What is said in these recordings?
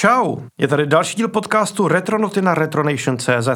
Čau, je tady další díl podcastu Retronoty na retronation.cz.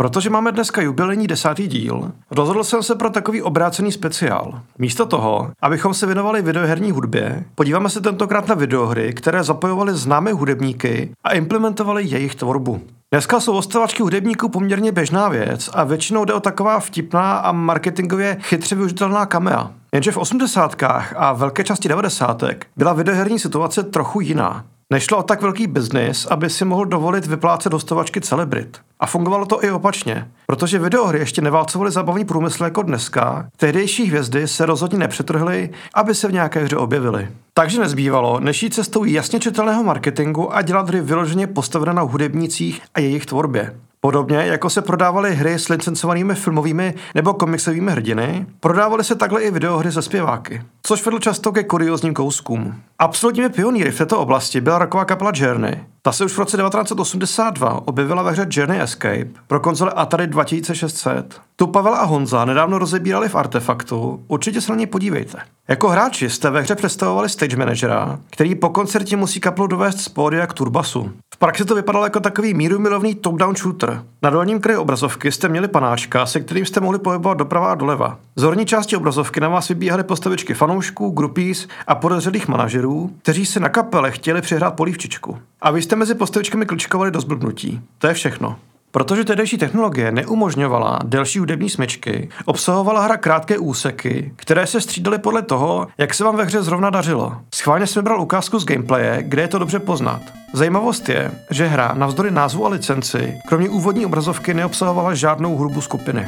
Protože máme dneska jubilejní desátý díl, rozhodl jsem se pro takový obrácený speciál. Místo toho, abychom se věnovali videoherní hudbě, podíváme se tentokrát na videohry, které zapojovaly známé hudebníky a implementovali jejich tvorbu. Dneska jsou ostavačky hudebníků poměrně běžná věc a většinou jde o taková vtipná a marketingově chytře využitelná kamea. Jenže v osmdesátkách a velké části devadesátek byla videoherní situace trochu jiná. Nešlo o tak velký biznis, aby si mohl dovolit vyplácet dostavačky celebrit. A fungovalo to i opačně, protože videohry ještě neválcovaly zábavní průmysl jako dneska, tehdejší hvězdy se rozhodně nepřetrhly, aby se v nějaké hře objevily. Takže nezbývalo, než jít cestou jasně čitelného marketingu a dělat hry vyloženě postavené na hudebnících a jejich tvorbě. Podobně jako se prodávaly hry s licencovanými filmovými nebo komiksovými hrdiny, prodávaly se takhle i videohry ze zpěváky, což vedlo často ke kuriozním kouskům. Absolutními pionýry v této oblasti byla roková kapela Journey. Ta se už v roce 1982 objevila ve hře Journey Escape pro konzole Atari 2600. Tu Pavel a Honza nedávno rozebírali v Artefaktu, určitě se na ně podívejte. Jako hráči jste ve hře představovali stage managera, který po koncertě musí kapelu dovést z pódia k turbasu. V praxi to vypadalo jako takový mírumilovný top-down shooter. Na dolním kraji obrazovky jste měli panáčka, se kterým jste mohli pohybovat doprava a doleva. Z horní části obrazovky na vás vybíhaly postavičky fanoušků, groupies a podezřelých manažerů, kteří si na kapele chtěli přihrát polívčičku. A vy jste mezi postavičkami kličkovali do zblbnutí. To je všechno. Protože tehdejší technologie neumožňovala delší hudební smyčky, obsahovala hra krátké úseky, které se střídaly podle toho, jak se vám ve hře zrovna dařilo. Schválně jsem bral ukázku z gameplaye, kde je to dobře poznat. Zajímavost je, že hra navzdory názvu a licenci, kromě úvodní obrazovky neobsahovala žádnou hudbu skupiny.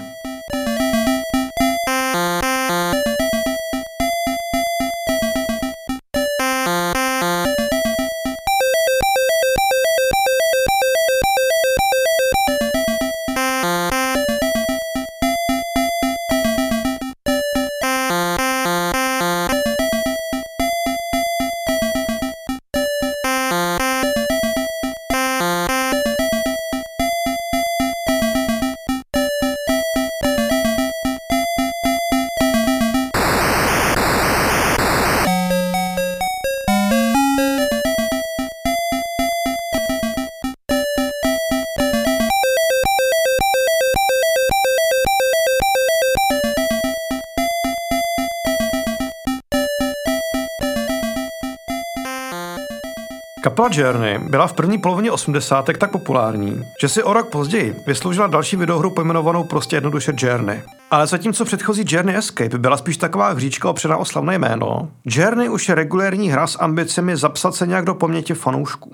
Kapela Journey byla v první polovině 80. tak populární, že si o rok později vysloužila další videohru pojmenovanou prostě jednoduše Journey. Ale zatímco předchozí Journey Escape byla spíš taková hříčka opřená o slavné jméno, Journey už je regulérní hra s ambicemi zapsat se nějak do paměti fanoušků.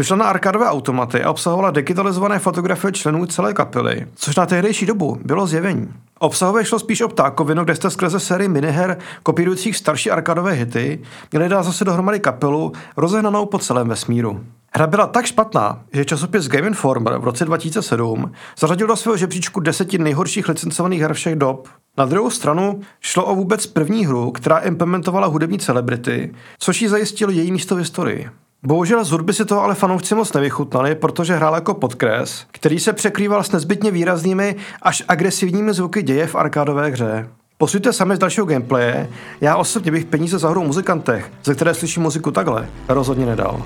Vyšla na arkadové automaty a obsahovala digitalizované fotografie členů celé kapely, což na tehdejší dobu bylo zjevení. Obsahově šlo spíš o ptákovinu, kde jste skrze sérii miniher kopírujících starší arkadové hity měli dát zase dohromady kapelu rozehnanou po celém vesmíru. Hra byla tak špatná, že časopis Game Informer v roce 2007 zařadil do svého žebříčku deseti nejhorších licencovaných her všech dob. Na druhou stranu šlo o vůbec první hru, která implementovala hudební celebrity, což jí zajistilo její místo v historii. Bohužel z hudby si toho ale fanoušci moc nevychutnali, protože hrál jako podkres, který se překrýval s nezbytně výraznými až agresivními zvuky děje v arkádové hře. Posuďte sami z dalšího gameplaye, já osobně bych peníze za hru muzikantech, ze které slyším muziku takhle, rozhodně nedal.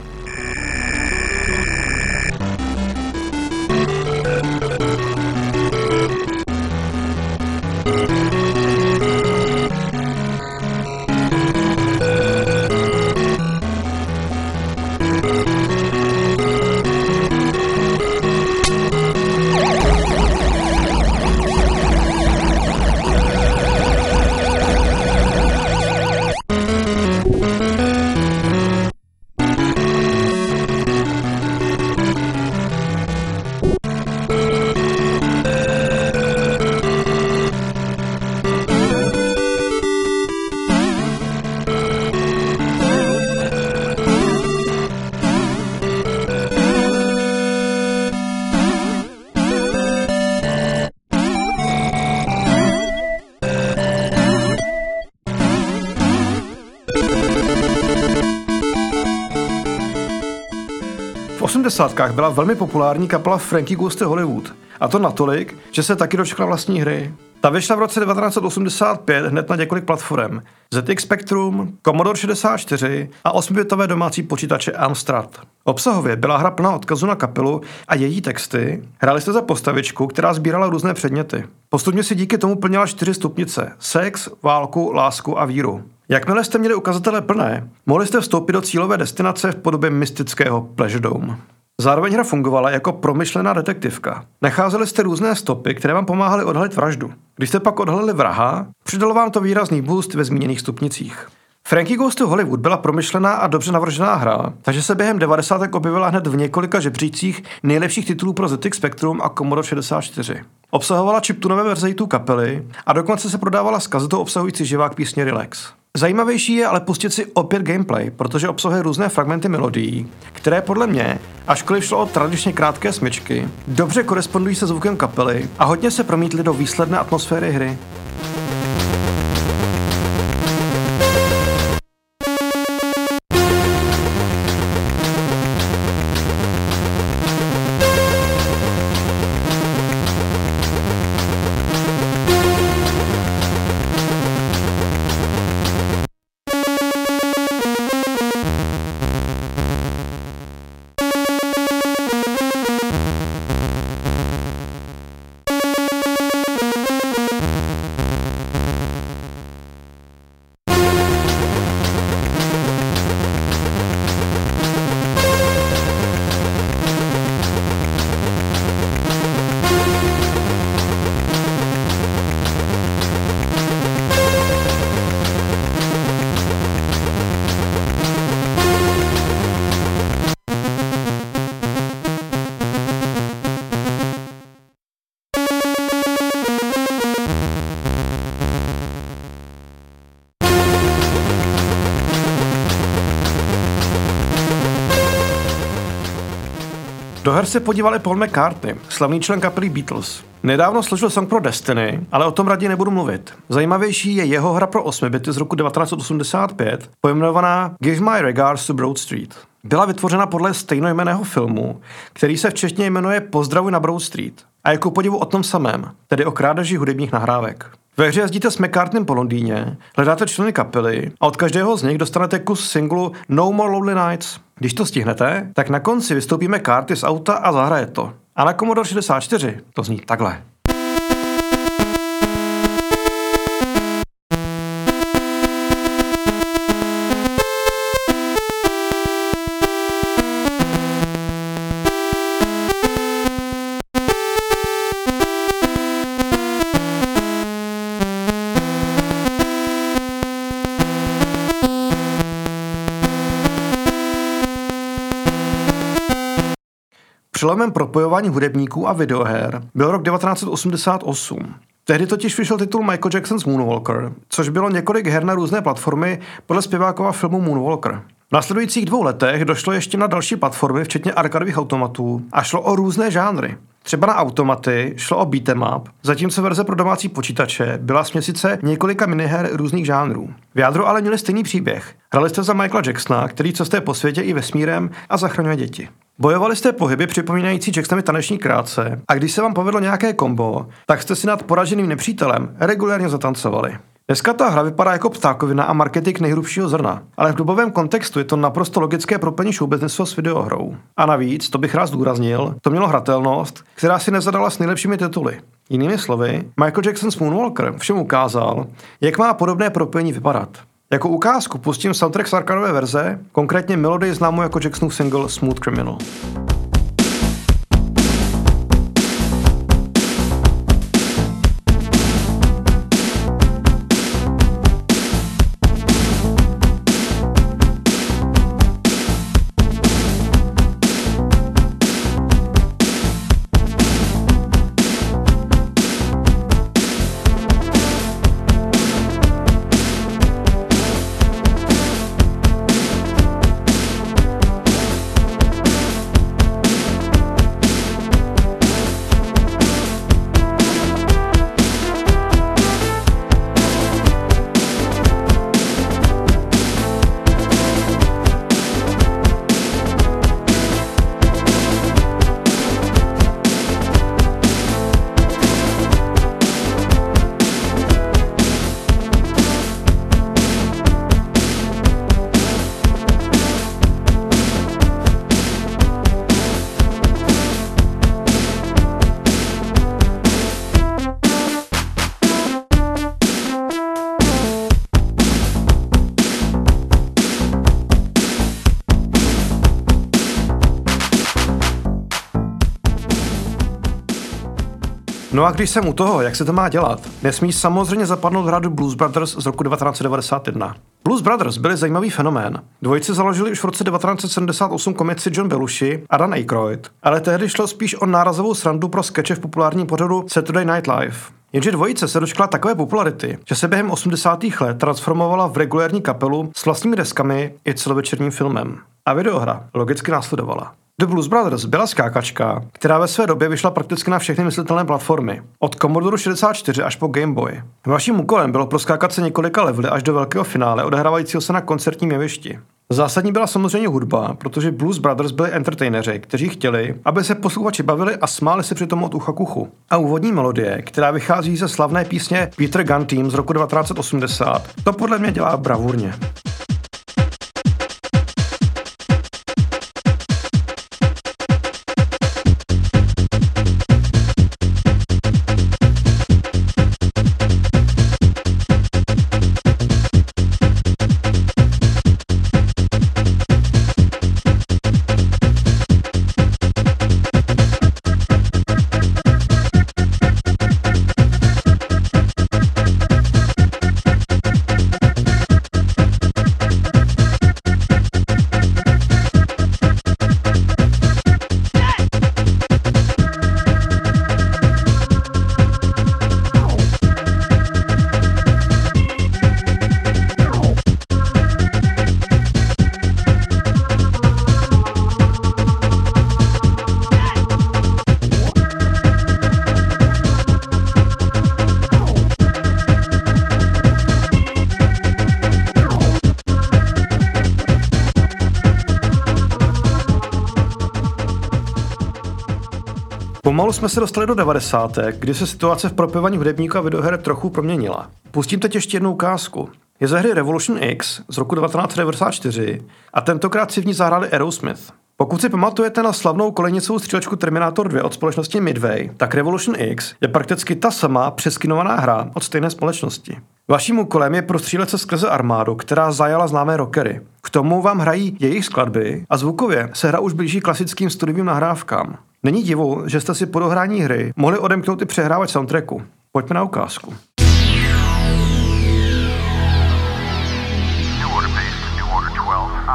80. byla velmi populární kapela Frankie Goes to Hollywood. A to natolik, že se taky dočkala vlastní hry. Ta vyšla v roce 1985 hned na několik platform. ZX Spectrum, Commodore 64 a 8-bitové domácí počítače Amstrad. Obsahově byla hra plná odkazu na kapelu a její texty. Hráli jste za postavičku, která sbírala různé předměty. Postupně si díky tomu plnila čtyři stupnice. Sex, válku, lásku a víru. Jakmile jste měli ukazatele plné, mohli jste vstoupit do cílové destinace v podobě mystického Pleasure Dome. Zároveň hra fungovala jako promyšlená detektivka. Nacházeli jste různé stopy, které vám pomáhaly odhalit vraždu. Když jste pak odhalili vraha, přidalo vám to výrazný boost ve zmíněných stupnicích. Frankie Goes to Hollywood byla promyšlená a dobře navržená hra, takže se během 90. objevila hned v několika žebřících nejlepších titulů pro ZX Spectrum a Commodore 64. Obsahovala chiptunové verze kapely a dokonce se prodávala s kazetou obsahující živák písně Relax. Zajímavější je ale pustit si opět gameplay, protože obsahuje různé fragmenty melodií, které podle mě, ačkoliv šlo o tradičně krátké smyčky, dobře korespondují se zvukem kapely a hodně se promítly do výsledné atmosféry hry. Her se podívali Paul McCartney, slavný člen kapely Beatles. Nedávno složil song pro Destiny, ale o tom raději nebudu mluvit. Zajímavější je jeho hra pro 8 bity z roku 1985, pojmenovaná Give My Regards to Broad Street. Byla vytvořena podle stejnojmeného filmu, který se v češtině jmenuje Pozdravuj na Broad Street. A jako podivu o tom samém, tedy o krádeži hudebních nahrávek. Ve hře jezdíte s McCartneym po Londýně, hledáte členy kapely a od každého z nich dostanete kus singlu No More Lonely Nights. Když to stihnete, tak na konci vystoupíme karty z auta a zahraje to. A na Commodore 64 to zní takhle. Přelomem propojování hudebníků a videoher byl rok 1988. Tehdy totiž vyšel titul Michael Jackson's Moonwalker, což bylo několik her na různé platformy podle zpěvákova filmu Moonwalker. V následujících dvou letech došlo ještě na další platformy, včetně arkadových automatů, a šlo o různé žánry. Třeba na automaty šlo o beat'em up, zatímco verze pro domácí počítače byla směsice několika miniher různých žánrů. V jádru ale měli stejný příběh. Hrali jste za Michaela Jacksona, který cestuje po světě i vesmírem a zachraňuje děti. Bojovali jste pohyby připomínající Jacksonovi taneční krátce a když se vám povedlo nějaké kombo, tak jste si nad poraženým nepřítelem regulérně zatancovali. Dneska ta hra vypadá jako ptákovina a marketing nejhrubšího zrna, ale v dobovém kontextu je to naprosto logické propení showbiznesu s videohrou. A navíc, to bych rád zdůraznil, to mělo hratelnost, která si nezadala s nejlepšími tituly. Jinými slovy, Michael Jackson's Moonwalker všem ukázal, jak má podobné propojení vypadat. Jako ukázku pustím soundtrack z arkadové verze, konkrétně melodii známou jako Jacksonův single Smooth Criminal. No a když jsem u toho, jak se to má dělat, nesmí samozřejmě zapadnout hradu Blues Brothers z roku 1991. Blues Brothers byli zajímavý fenomén. Dvojice založili už v roce 1978 komici John Belushi a Dan Aykroyd, ale tehdy šlo spíš o nárazovou srandu pro skeče v populárním pořadu Saturday Night Live. Jenže dvojice se dočkala takové popularity, že se během 80. let transformovala v regulární kapelu s vlastními deskami i celovečerním filmem. A videohra logicky následovala. The Blues Brothers byla skákačka, která ve své době vyšla prakticky na všechny myslitelné platformy. Od Commodore 64 až po Game Boy. Vaším úkolem bylo proskákat se několika levely až do velkého finále, odehrávajícího se na koncertním jevišti. Zásadní byla samozřejmě hudba, protože Blues Brothers byli entertaineři, kteří chtěli, aby se posluchači bavili a smáli se přitom od ucha k uchu. A úvodní melodie, která vychází ze slavné písně Peter Gunn Team z roku 1980, to podle mě dělá bravurně. Pomalu jsme se dostali do 90. kdy se situace v propivání hudebníka a videoher trochu proměnila. Pustím teď ještě jednu ukázku. Je ze hry Revolution X z roku 1994 a tentokrát si v ní zahráli Aerosmith. Pokud si pamatujete na slavnou kolejnicovou střílečku Terminator 2 od společnosti Midway, tak Revolution X je prakticky ta samá přeskinovaná hra od stejné společnosti. Vaším úkolem je prostřílet se skrze armádu, která zajala známé rockery. K tomu vám hrají jejich skladby a zvukově se hra už blíží klasickým studiovým nahrávkám. Není divu, že jste si po dohrání hry mohli odemknout i přehrávat soundtracku. Pojďme na ukázku.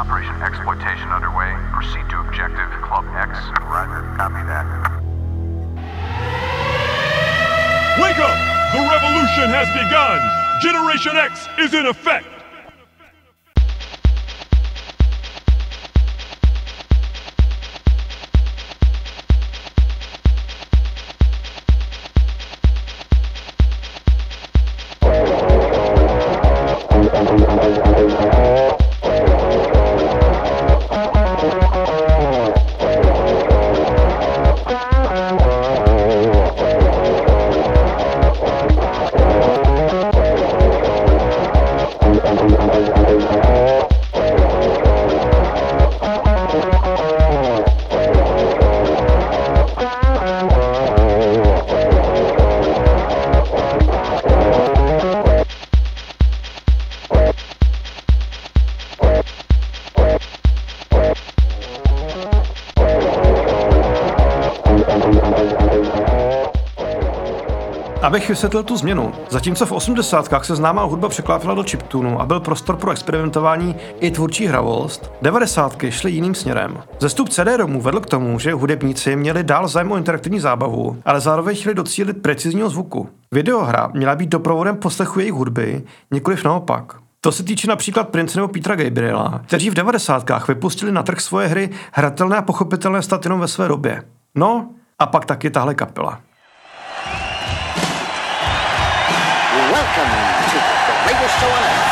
Operation exploitation underway. Proceed to objective Club X. Roger, copy that. Wake up! The revolution has begun! Generation X is in effect! Abych vysvětlil tu změnu, zatímco v 80. se známá hudba překlápila do chiptunu a byl prostor pro experimentování i tvůrčí hravost, 90. šly jiným směrem. Zestup CD-ROMu vedl k tomu, že hudebníci měli dál zájem o interaktivní zábavu, ale zároveň chtěli docílit precizního zvuku. Videohra měla být doprovodem poslechu jejich hudby, nikoliv naopak. To se týče například Prince nebo Petra Gabriela, kteří v 90. vypustili na trh svoje hry hratelné a pochopitelné stat jenom ve své době. No, a pak taky tahle kapela. Show on earth,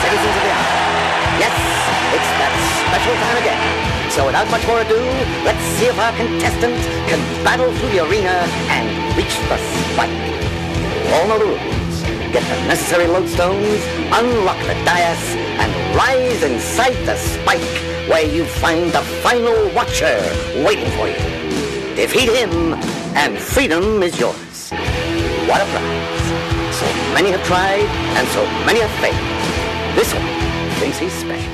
citizens of the earth. Yes, it's that special time again. So without much more ado, let's see if our contestants can battle through the arena and reach the spike. All know the rules. Get the necessary lodestones, unlock the dais, and rise inside the spike where you find the final watcher waiting for you. Defeat him, and freedom is yours. What a prize. Many have tried, and so many have failed. This one thinks he's special.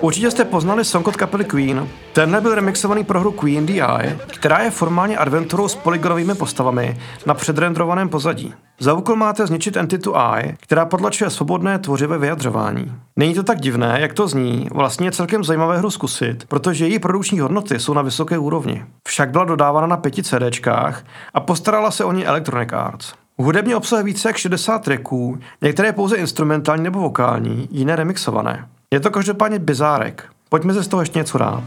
Určitě jste poznali song od kapely Queen. Tenhle byl remixovaný pro hru Queen Eye, která je formálně adventurou s polygonovými postavami na předrendrovaném pozadí. Za úkol máte zničit entitu I, která podlačuje svobodné tvořivé vyjadřování. Není to tak divné, jak to zní, vlastně je celkem zajímavé hru zkusit, protože její produkční hodnoty jsou na vysoké úrovni. Však byla dodávána na pěti CDčkách a postarala se o ní Electronic Arts. Hudebně obsahuje více jak 60 tracků, některé pouze instrumentální nebo vokální, jiné remixované. Je to každopádně bizárek. Pojďme se z toho ještě něco dát.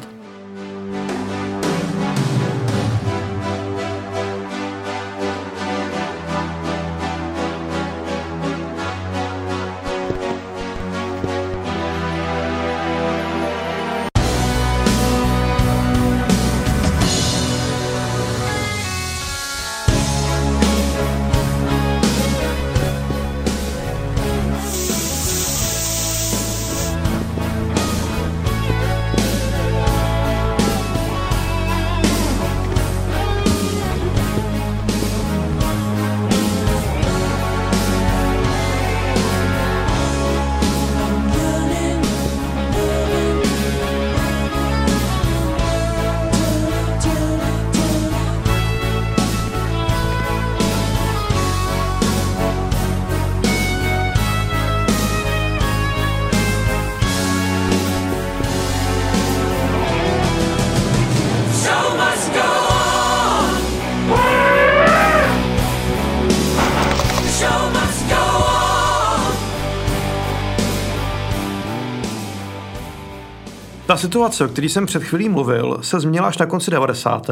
Situace, o který jsem před chvílí mluvil, se změnila až na konci 90.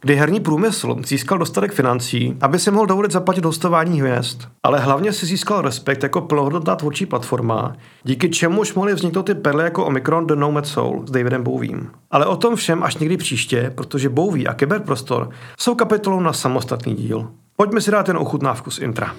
kdy herní průmysl získal dostatek financí, aby si mohl dovolit zaplatit hostování hvězd. Ale hlavně si získal respekt jako plnohodnotná tvůrčí platforma, díky čemuž mohly vzniknout ty perly jako Omicron The Nomad Soul s Davidem Bowiem. Ale o tom všem až někdy příště, protože Bowie a kyberprostor jsou kapitolou na samostatný díl. Pojďme si dát jen ochutnávku z intra.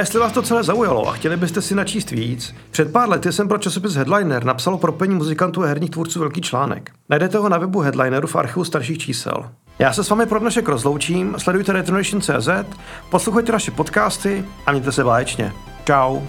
Jestli vás to celé zaujalo a chtěli byste si načíst víc, před pár lety jsem pro časopis Headliner napsal o propojení muzikantů a herních tvůrců velký článek. Najdete ho na webu Headlineru v archivu starších čísel. Já se s vámi pro dnešek rozloučím, sledujte Retonation.cz, poslouchejte naše podcasty a mějte se báječně. Ciao.